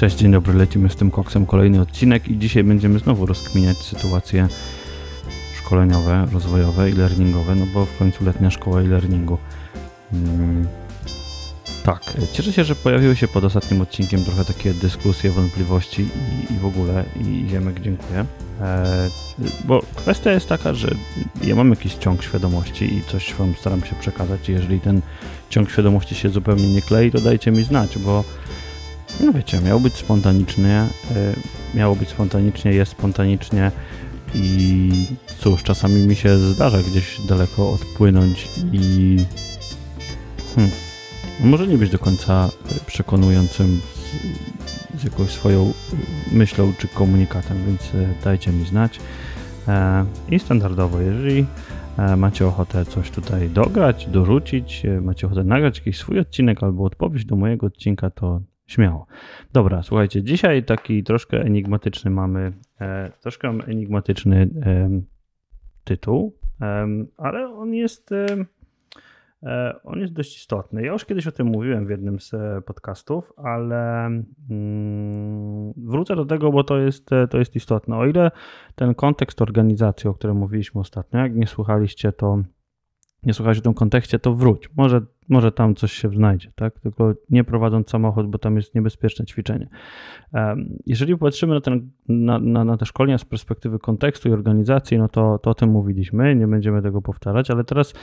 Cześć, dzień dobry, lecimy z tym koksem kolejny odcinek i dzisiaj będziemy znowu rozkminiać sytuacje szkoleniowe, rozwojowe i learningowe, no bo w końcu letnia szkoła e-learningu. Hmm. Tak, cieszę się, że pojawiły się pod ostatnim odcinkiem trochę takie dyskusje, wątpliwości i, i w ogóle i Ziemek dziękuję. E, bo kwestia jest taka, że ja mam jakiś ciąg świadomości i coś wam staram się przekazać. Jeżeli ten ciąg świadomości się zupełnie nie klei, to dajcie mi znać, bo no wiecie, miał być spontaniczny, y, miało być spontanicznie, jest spontanicznie i cóż, czasami mi się zdarza gdzieś daleko odpłynąć i hmm, może nie być do końca przekonującym z, z jakąś swoją myślą czy komunikatem, więc y, dajcie mi znać. E, I standardowo, jeżeli e, macie ochotę coś tutaj dograć, dorzucić, e, macie ochotę nagrać jakiś swój odcinek albo odpowiedź do mojego odcinka, to Śmiało. Dobra, słuchajcie, dzisiaj taki troszkę enigmatyczny mamy, e, troszkę enigmatyczny e, tytuł, e, ale on jest, e, e, on jest dość istotny. Ja już kiedyś o tym mówiłem w jednym z e, podcastów, ale mm, wrócę do tego, bo to jest, to jest istotne. O ile ten kontekst organizacji, o którym mówiliśmy ostatnio, jak nie słuchaliście, to nie słuchałeś w tym kontekście, to wróć. Może może tam coś się znajdzie, tak? Tylko nie prowadząc samochód, bo tam jest niebezpieczne ćwiczenie. Jeżeli popatrzymy na, ten, na, na, na te szkolenia z perspektywy kontekstu i organizacji, no to, to o tym mówiliśmy, nie będziemy tego powtarzać, ale teraz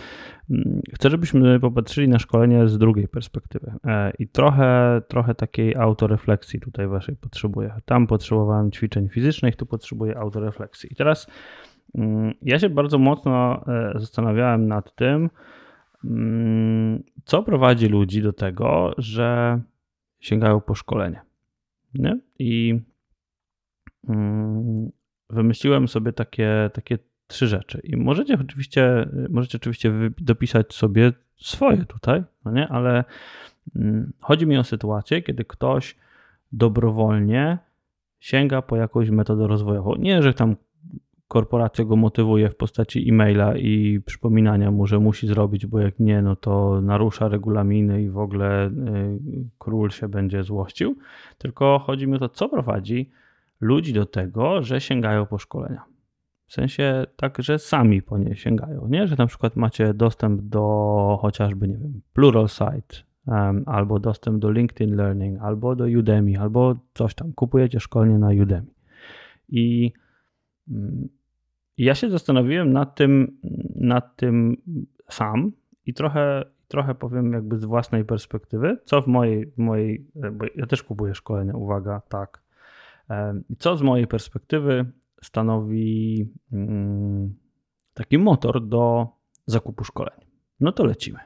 mm, chcę, żebyśmy popatrzyli na szkolenie z drugiej perspektywy e, i trochę, trochę takiej autorefleksji tutaj waszej potrzebuję. Tam potrzebowałem ćwiczeń fizycznych, tu potrzebuję autorefleksji. I teraz mm, ja się bardzo mocno e, zastanawiałem nad tym, co prowadzi ludzi do tego, że sięgają po szkolenie. Nie? I mm, wymyśliłem sobie takie, takie trzy rzeczy. I możecie oczywiście, możecie oczywiście dopisać sobie swoje tutaj, no nie? ale mm, chodzi mi o sytuację, kiedy ktoś dobrowolnie sięga po jakąś metodę rozwojową. Nie, że tam korporacja go motywuje w postaci e-maila i przypominania mu, że musi zrobić, bo jak nie, no to narusza regulaminy i w ogóle y, król się będzie złościł. Tylko chodzi mi o to, co prowadzi ludzi do tego, że sięgają po szkolenia. W sensie tak, że sami po nie sięgają, nie? Że na przykład macie dostęp do chociażby, nie wiem, Pluralsight, um, albo dostęp do LinkedIn Learning, albo do Udemy, albo coś tam. Kupujecie szkolenie na Udemy. I mm, ja się zastanowiłem nad tym, nad tym sam i trochę, trochę powiem jakby z własnej perspektywy, co w mojej, mojej bo ja też kupuję szkolenia, uwaga, tak. Co z mojej perspektywy stanowi mm, taki motor do zakupu szkoleń. No to lecimy.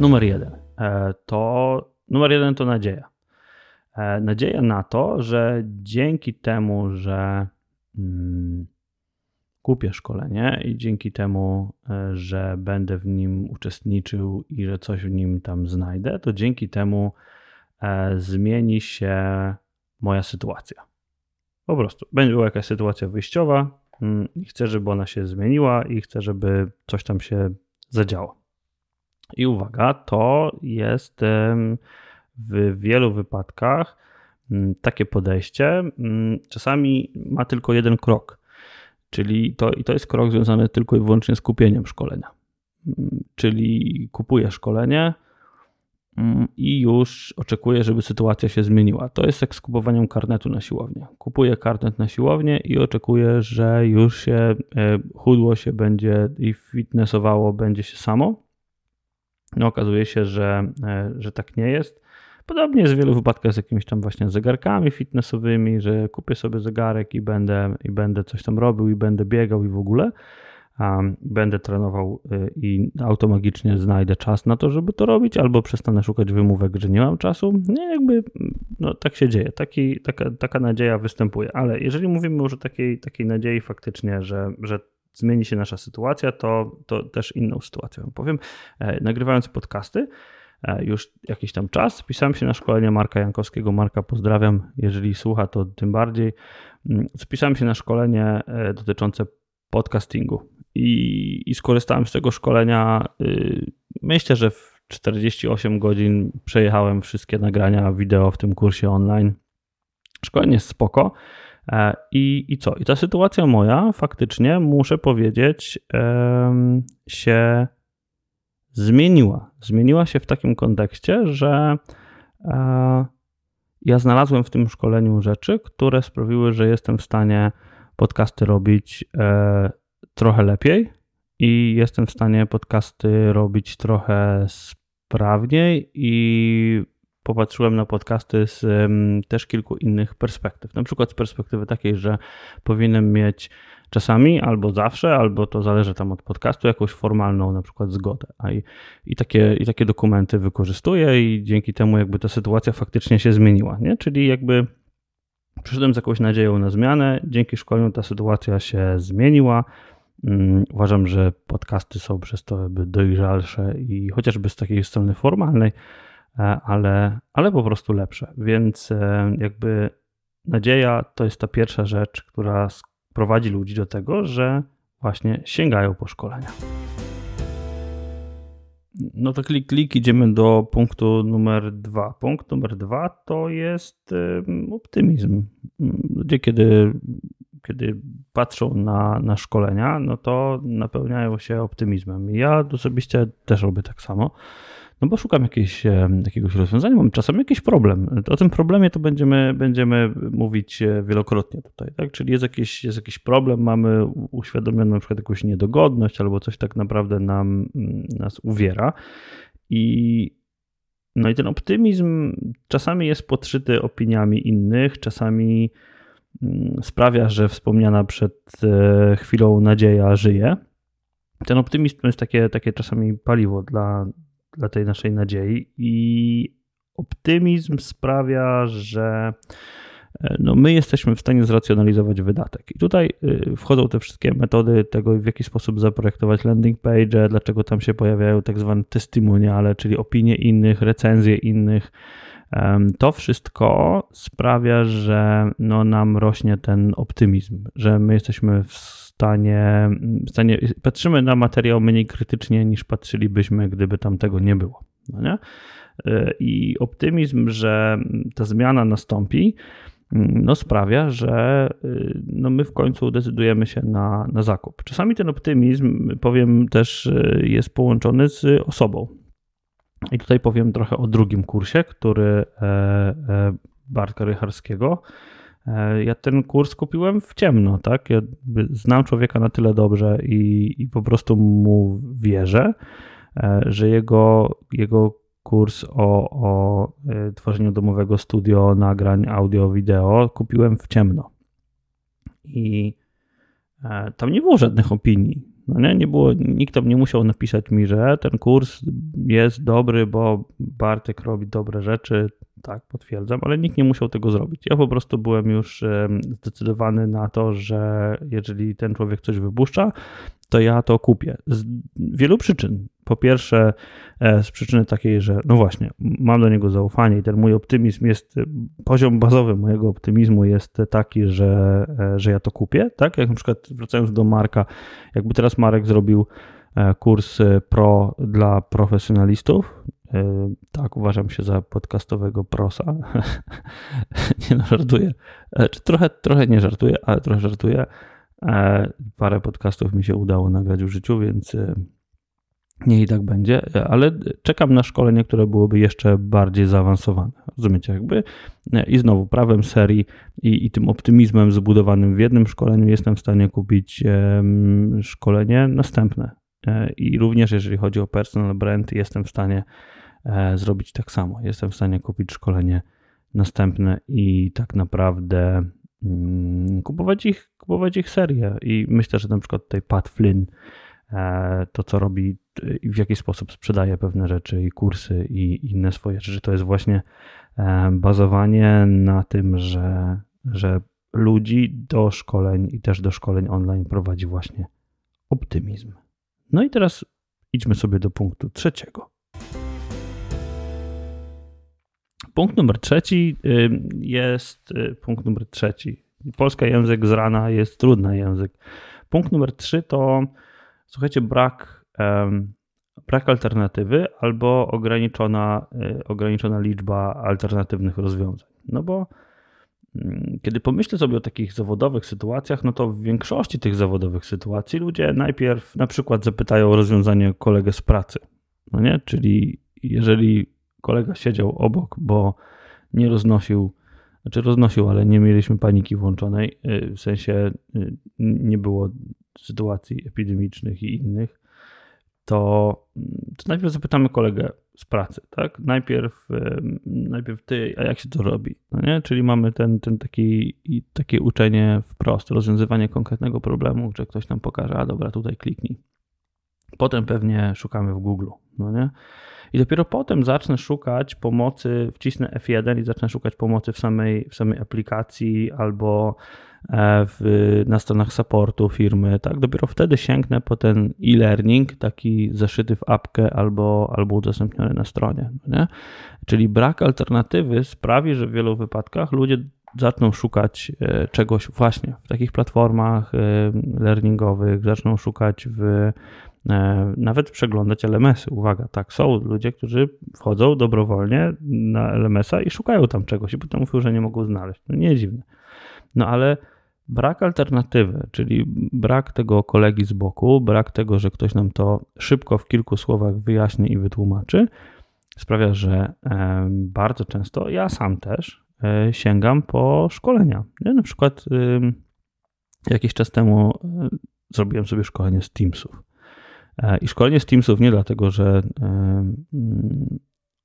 Numer jeden. E, to numer jeden to nadzieja. E, nadzieja na to, że dzięki temu, że mm, kupię szkolenie i dzięki temu, e, że będę w nim uczestniczył i że coś w nim tam znajdę, to dzięki temu e, zmieni się moja sytuacja. Po prostu będzie była jakaś sytuacja wyjściowa mm, i chcę, żeby ona się zmieniła i chcę, żeby coś tam się zadziało. I uwaga, to jest w wielu wypadkach mm, takie podejście. Mm, czasami ma tylko jeden krok Czyli to, i to jest krok związany tylko i wyłącznie z kupieniem szkolenia. Mm, czyli kupuję szkolenie mm, i już oczekuję, żeby sytuacja się zmieniła. To jest jak z kupowaniem karnetu na siłownię. Kupuję karnet na siłownię i oczekuję, że już się e, chudło się będzie i fitnessowało będzie się samo. No, okazuje się, że, e, że tak nie jest. Podobnie jest w wielu wypadkach z jakimiś tam właśnie zegarkami fitnessowymi, że kupię sobie zegarek i będę, i będę coś tam robił i będę biegał i w ogóle. Um, będę trenował y, i automagicznie znajdę czas na to, żeby to robić, albo przestanę szukać wymówek, że nie mam czasu. Nie, jakby no, tak się dzieje, Taki, taka, taka nadzieja występuje. Ale jeżeli mówimy już o takiej, takiej nadziei faktycznie, że, że zmieni się nasza sytuacja, to, to też inną sytuację powiem. E, nagrywając podcasty, już jakiś tam czas. Pisałem się na szkolenie Marka Jankowskiego. Marka pozdrawiam, jeżeli słucha, to tym bardziej. Mm, Spisałem się na szkolenie e, dotyczące podcastingu i, i skorzystałem z tego szkolenia. Y, myślę, że w 48 godzin przejechałem wszystkie nagrania wideo w tym kursie online. Szkolenie jest spoko. E, I, I co? I ta sytuacja moja faktycznie, muszę powiedzieć, się zmieniła. Zmieniła się w takim kontekście, że e, ja znalazłem w tym szkoleniu rzeczy, które sprawiły, że jestem w stanie podcasty robić e, trochę lepiej i jestem w stanie podcasty robić trochę sprawniej i popatrzyłem na podcasty z też kilku innych perspektyw. Na przykład z perspektywy takiej, że powinienem mieć czasami albo zawsze, albo to zależy tam od podcastu, jakąś formalną na przykład zgodę. A i, i, takie, i takie dokumenty wykorzystuję i dzięki temu jakby ta sytuacja faktycznie się zmieniła. Nie? Czyli jakby przyszedłem z jakąś nadzieją na zmianę, dzięki szkoleniu ta sytuacja się zmieniła. Mm, uważam, że podcasty są przez to jakby dojrzalsze i chociażby z takiej strony formalnej, ale, ale po prostu lepsze. Więc e, jakby nadzieja to jest ta pierwsza rzecz, która prowadzi ludzi do tego, że właśnie sięgają po szkolenia. No to klik, klik, idziemy do punktu numer dwa. Punkt numer dwa to jest optymizm. Ludzie, kiedy, kiedy patrzą na, na szkolenia, no to napełniają się optymizmem. Ja osobiście też robię tak samo. No bo szukam jakiegoś, jakiegoś rozwiązania, mam czasem jakiś problem. O tym problemie to będziemy, będziemy mówić e, wielokrotnie tutaj, tak? Czyli jest jakiś, jest jakiś problem, mamy uświadomioną na przykład jakąś niedogodność albo coś tak naprawdę nam, nas uwiera i no i ten optymizm czasami jest podszyty opiniami innych, czasami mm, sprawia, że wspomniana przed e, chwilą nadzieja żyje. Ten optymizm to jest takie, takie czasami paliwo dla, dla tej naszej nadziei i optymizm sprawia, że e, no my jesteśmy w stanie zracjonalizować wydatek. I tutaj y, wchodzą te wszystkie metody tego, w jaki sposób zaprojektować landing page, dlaczego tam się pojawiają tak zwane testimoniale, czyli opinie innych, recenzje innych. To wszystko sprawia, że no nam rośnie ten optymizm, że my jesteśmy w stanie, w stanie, patrzymy na materiał mniej krytycznie niż patrzylibyśmy, gdyby tam tego nie było. No nie? E, I optymizm, że ta zmiana nastąpi, no sprawia, że y, no my w końcu decydujemy się na, na zakup. Czasami ten optymizm, powiem też, y, jest połączony z osobą. I tutaj powiem trochę o drugim kursie, który e, e, Bartka Rycharskiego ja ten kurs kupiłem w ciemno, tak? Ja znam człowieka na tyle dobrze i, i po prostu mu wierzę, e, że jego, jego kurs o, o e, tworzeniu domowego studio nagrań audio, wideo kupiłem w ciemno. I tam nie było żadnych opinii. No nie, nie było, nikt tam nie musiał napisać mi, że ten kurs jest dobry, bo Bartek robi dobre rzeczy, tak, potwierdzam, ale nikt nie musiał tego zrobić. Ja po prostu byłem już zdecydowany na to, że jeżeli ten człowiek coś wypuszcza, to ja to kupię. Z wielu przyczyn. Po pierwsze, e, z przyczyny takiej, że no właśnie, mam do niego zaufanie i ten mój optymizm jest, poziom bazowy mojego optymizmu jest taki, że, e, że ja to kupię, tak? Jak na przykład wracając do Marka, jakby teraz Marek zrobił e, kurs pro dla profesjonalistów, E, tak, uważam się za podcastowego prosa. nie no, żartuję. E, trochę, trochę nie żartuję, ale trochę żartuję. E, parę podcastów mi się udało nagrać w życiu, więc nie i tak będzie, ale czekam na szkolenie, które byłoby jeszcze bardziej zaawansowane. Rozumiecie, jakby? I znowu prawem serii i, i tym optymizmem zbudowanym w jednym szkoleniu jestem w stanie kupić szkolenie następne. I również jeżeli chodzi o personal brand, jestem w stanie E, zrobić tak samo. Jestem w stanie kupić szkolenie następne i tak naprawdę mm, kupować ich, kupować ich serię. I myślę, że na przykład tutaj Pat Flynn e, to, co robi i w jaki sposób sprzedaje pewne rzeczy i kursy i inne swoje rzeczy, to jest właśnie e, bazowanie na tym, że, że ludzi do szkoleń i też do szkoleń online prowadzi właśnie optymizm. No i teraz idźmy sobie do punktu trzeciego. Punkt numer trzeci jest y, punkt numer trzeci. Polski język z rana jest trudny język. Punkt numer trzy to słuchajcie, brak um, brak alternatywy albo ograniczona, y, ograniczona liczba alternatywnych rozwiązań. No bo kiedy pomyślę sobie o takich zawodowych sytuacjach, no to w większości tych zawodowych sytuacji ludzie najpierw na przykład zapytają o rozwiązanie kolegę z pracy. No nie? Czyli jeżeli kolega siedział obok, bo nie roznosił, znaczy roznosił, ale nie mieliśmy paniki włączonej, y, w sensie y, nie było sytuacji epidemicznych i innych, to, to najpierw zapytamy kolegę z pracy, tak? Najpierw, najpierw ty, a jak się to robi? No nie? Czyli mamy ten, ten taki, takie uczenie wprost, rozwiązywanie konkretnego problemu, że ktoś nam pokaże, a dobra, tutaj kliknij. Potem pewnie szukamy w Google, no nie? I dopiero potem zacznę szukać pomocy, wcisnę F1 i zacznę szukać pomocy w samej, w samej aplikacji albo w, na stronach supportu firmy. Tak? Dopiero wtedy sięgnę po ten e-learning, taki zaszyty w apkę albo, albo udostępniony na stronie. No nie? Czyli brak alternatywy sprawi, że w wielu wypadkach ludzie zaczną szukać e, czegoś właśnie w takich platformach e, learningowych, zaczną szukać w E, nawet przeglądać LMS-y. Uwaga, tak, są ludzie, którzy wchodzą dobrowolnie na LMS-a i szukają tam czegoś i potem mówią, że nie mogą znaleźć. No nie dziwne. No ale brak alternatywy, czyli brak tego kolegi z boku, brak tego, że ktoś nam to szybko w kilku słowach wyjaśni i wytłumaczy, sprawia, że e, bardzo często ja sam też e, sięgam po szkolenia. Ja na przykład jakiś czas temu zrobiłem sobie szkolenie z Teamsów. E, I szkolenie z Teamsów nie dlatego, że e,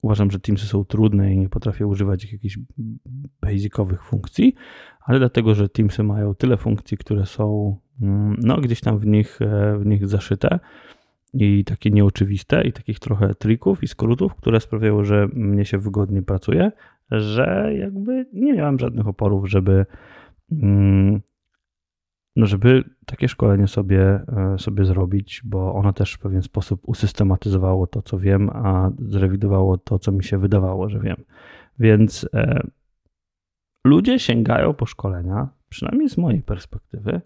uważam, że Teamsy są trudne i nie potrafię używać ich jakichś basicowych funkcji, ale dlatego, że Teamsy mają tyle funkcji, które są mm, no, gdzieś tam w nich, e, w nich zaszyte i takie nieoczywiste i takich trochę trików i skrótów, które sprawiają, że mnie się wygodnie pracuje, że jakby nie miałem żadnych oporów, żeby mm, no żeby takie szkolenie sobie, e, sobie zrobić, bo ono też w pewien sposób usystematyzowało to, co wiem, a zrewidowało to, co mi się wydawało, że wiem. Więc e, ludzie sięgają po szkolenia, przynajmniej z mojej perspektywy,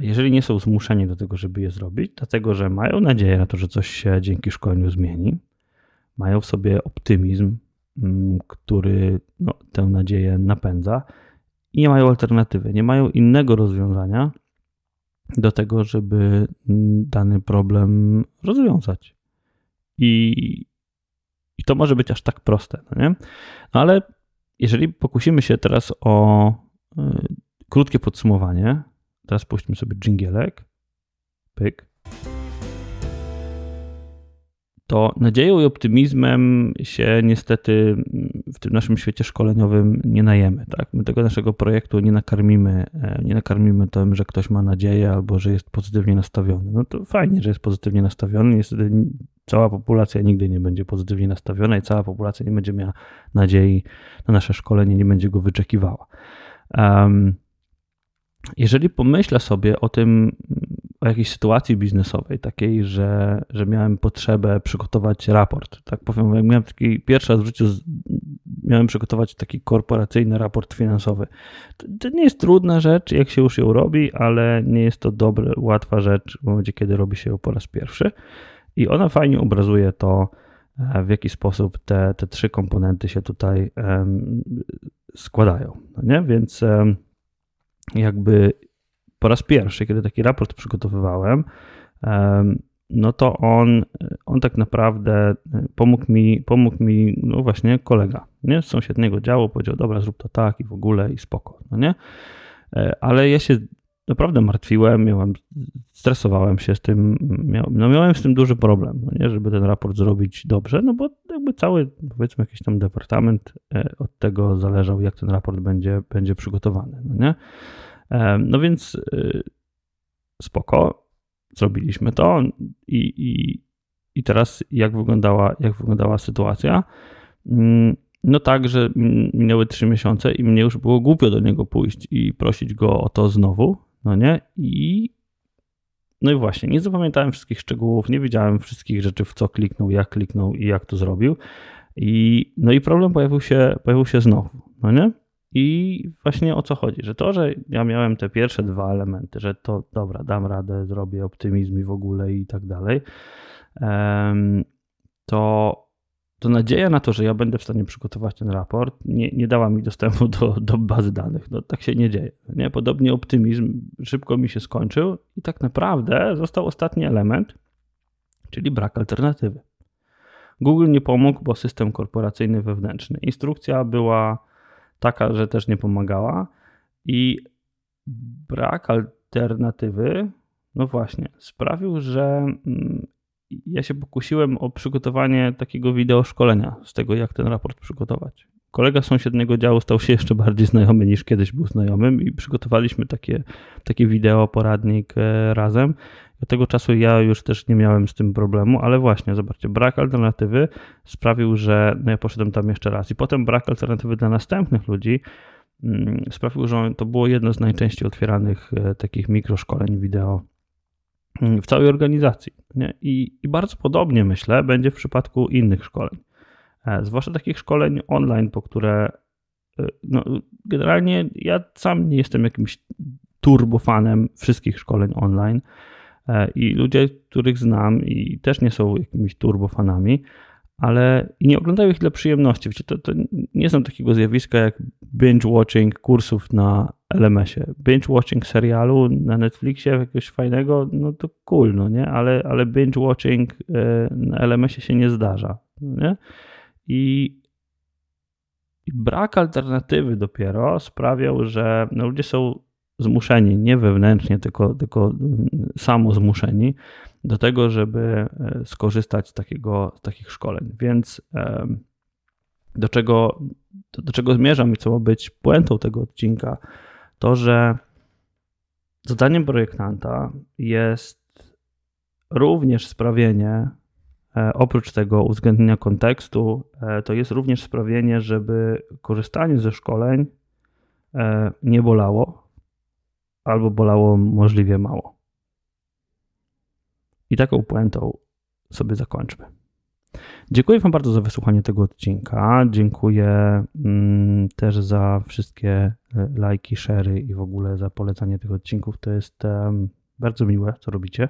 jeżeli nie są zmuszeni do tego, żeby je zrobić, dlatego że mają nadzieję na to, że coś się dzięki szkoleniu zmieni, mają w sobie optymizm, mm, który no, tę nadzieję napędza i nie mają alternatywy, nie mają innego rozwiązania do tego, żeby dany problem rozwiązać. I, i to może być aż tak proste, no nie? No ale jeżeli pokusimy się teraz o y, krótkie podsumowanie, teraz puśćmy sobie dżingielek, pyk to nadzieją i optymizmem się niestety w tym naszym świecie szkoleniowym nie najemy. Tak? My tego naszego projektu nie nakarmimy, e, nie nakarmimy tym, że ktoś ma nadzieję albo że jest pozytywnie nastawiony. No to fajnie, że jest pozytywnie nastawiony. Niestety cała populacja nigdy nie będzie pozytywnie nastawiona i cała populacja nie będzie miała nadziei na nasze szkolenie, nie będzie go wyczekiwała. Um, jeżeli pomyślę sobie o tym, o jakiejś sytuacji biznesowej, takiej, że, że miałem potrzebę przygotować raport. Tak powiem, jak miałem taki pierwszy raz w życiu, miałem przygotować taki korporacyjny raport finansowy. To, to, nie jest trudna rzecz, jak się już ją robi, ale nie jest to dobra, łatwa rzecz w momencie, kiedy robi się ją po raz pierwszy. I ona fajnie obrazuje to, e, w jaki sposób te, te trzy komponenty się tutaj um, składają. No nie? Więc um, jakby po raz pierwszy, kiedy taki raport przygotowywałem, no to on, on tak naprawdę e, pomógł mi, pomógł mi, no właśnie kolega, nie, z sąsiedniego działu, powiedział, dobra, zrób to tak i w ogóle i spoko, no nie, e, ale ja się naprawdę martwiłem, miałem, stresowałem się z tym, miał, no miałem z tym duży problem, no nie, żeby ten raport zrobić dobrze, no bo jakby cały, powiedzmy, jakiś tam departament e, od tego zależał, jak ten raport będzie, będzie przygotowany, no nie, no więc y, spoko, zrobiliśmy to i, i, i teraz jak wyglądała, jak wyglądała sytuacja? Mm, no tak, że minęły trzy miesiące i mnie już było głupio do niego pójść i prosić go o to znowu, no nie? I no i właśnie, nie zapamiętałem wszystkich szczegółów, nie wiedziałem wszystkich rzeczy, w co kliknął, jak kliknął i jak to zrobił. I, no i problem pojawił się, pojawił się znowu, no nie? I właśnie o co chodzi, że to, że ja miałem te pierwsze dwa elementy, że to dobra, dam radę, zrobię optymizm i w ogóle i tak dalej, to, to nadzieja na to, że ja będę w stanie przygotować ten raport, nie, nie dała mi dostępu do, do bazy danych. No, tak się nie dzieje. Nie? Podobnie optymizm szybko mi się skończył i tak naprawdę został ostatni element, czyli brak alternatywy. Google nie pomógł, bo system korporacyjny wewnętrzny. Instrukcja była taka, że też nie pomagała i brak alternatywy, no właśnie, sprawił, że mm, ja się pokusiłem o przygotowanie takiego wideo szkolenia z tego, jak ten raport przygotować. Kolega z sąsiedniego działu stał się jeszcze bardziej znajomy niż kiedyś był znajomym i przygotowaliśmy takie, takie wideo, poradnik e, razem. Do tego czasu ja już też nie miałem z tym problemu, ale właśnie, zobaczcie, brak alternatywy sprawił, że no ja poszedłem tam jeszcze raz i potem brak alternatywy dla następnych ludzi mm, sprawił, że to było jedno z najczęściej otwieranych e, takich mikroszkoleń wideo mm, w całej organizacji. I, I bardzo podobnie myślę będzie w przypadku innych szkoleń. E, zwłaszcza takich szkoleń online, po które e, no, generalnie ja sam nie jestem jakimś turbofanem wszystkich szkoleń online e, i ludzie, których znam i też nie są jakimiś turbofanami, ale i nie oglądają ich dla przyjemności. Wiecie, to, to nie są takiego zjawiska jak binge-watching kursów na LMS-ie. Binge-watching serialu na Netflixie jakiegoś fajnego, no to cool, no nie? Ale, ale binge-watching na LMS-ie się nie zdarza, nie? I, brak alternatywy dopiero sprawiał, że no, ludzie są zmuszeni, nie wewnętrznie, tylko, tylko mm, samo zmuszeni do tego, żeby e, skorzystać z, takiego, z takich szkoleń. Więc do czego, do, do czego zmierzam i co ma być puentą tego odcinka, to że zadaniem projektanta jest również sprawienie, oprócz tego uwzględnienia kontekstu, e, to jest również sprawienie, żeby korzystanie ze szkoleń e, nie bolało albo bolało możliwie mało. I taką puentą sobie zakończmy. Dziękuję Wam bardzo za wysłuchanie tego odcinka. Dziękuję mm, też za wszystkie lajki, szery i w ogóle za polecanie tych odcinków. To jest bardzo miłe, co robicie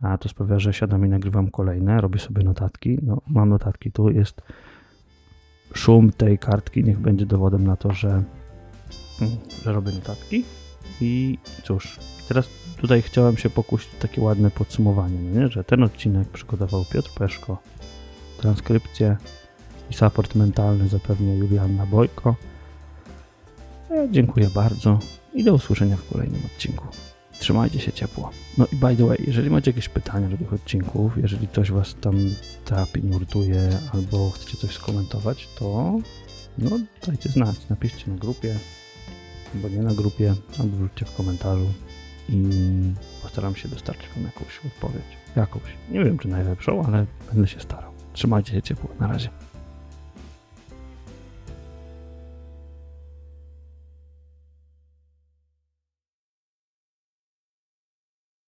a to sprawia, że siadam i nagrywam kolejne, robię sobie notatki. No, mam notatki, tu jest szum tej kartki, niech będzie dowodem na to, że, że robię notatki. I cóż, teraz tutaj chciałem się pokusić takie ładne podsumowanie, no nie? że ten odcinek przygotował Piotr Peszko, transkrypcję i support mentalny zapewnia Julianna Bojko. Ja dziękuję bardzo i do usłyszenia w kolejnym odcinku. Trzymajcie się ciepło. No i by the way, jeżeli macie jakieś pytania do tych odcinków, jeżeli coś was tam trapi, nurtuje, albo chcecie coś skomentować, to no dajcie znać, napiszcie na grupie, albo nie na grupie, albo wróćcie w komentarzu i postaram się dostarczyć wam jakąś odpowiedź. Jakąś. Nie wiem, czy najlepszą, ale będę się starał. Trzymajcie się ciepło. Na razie.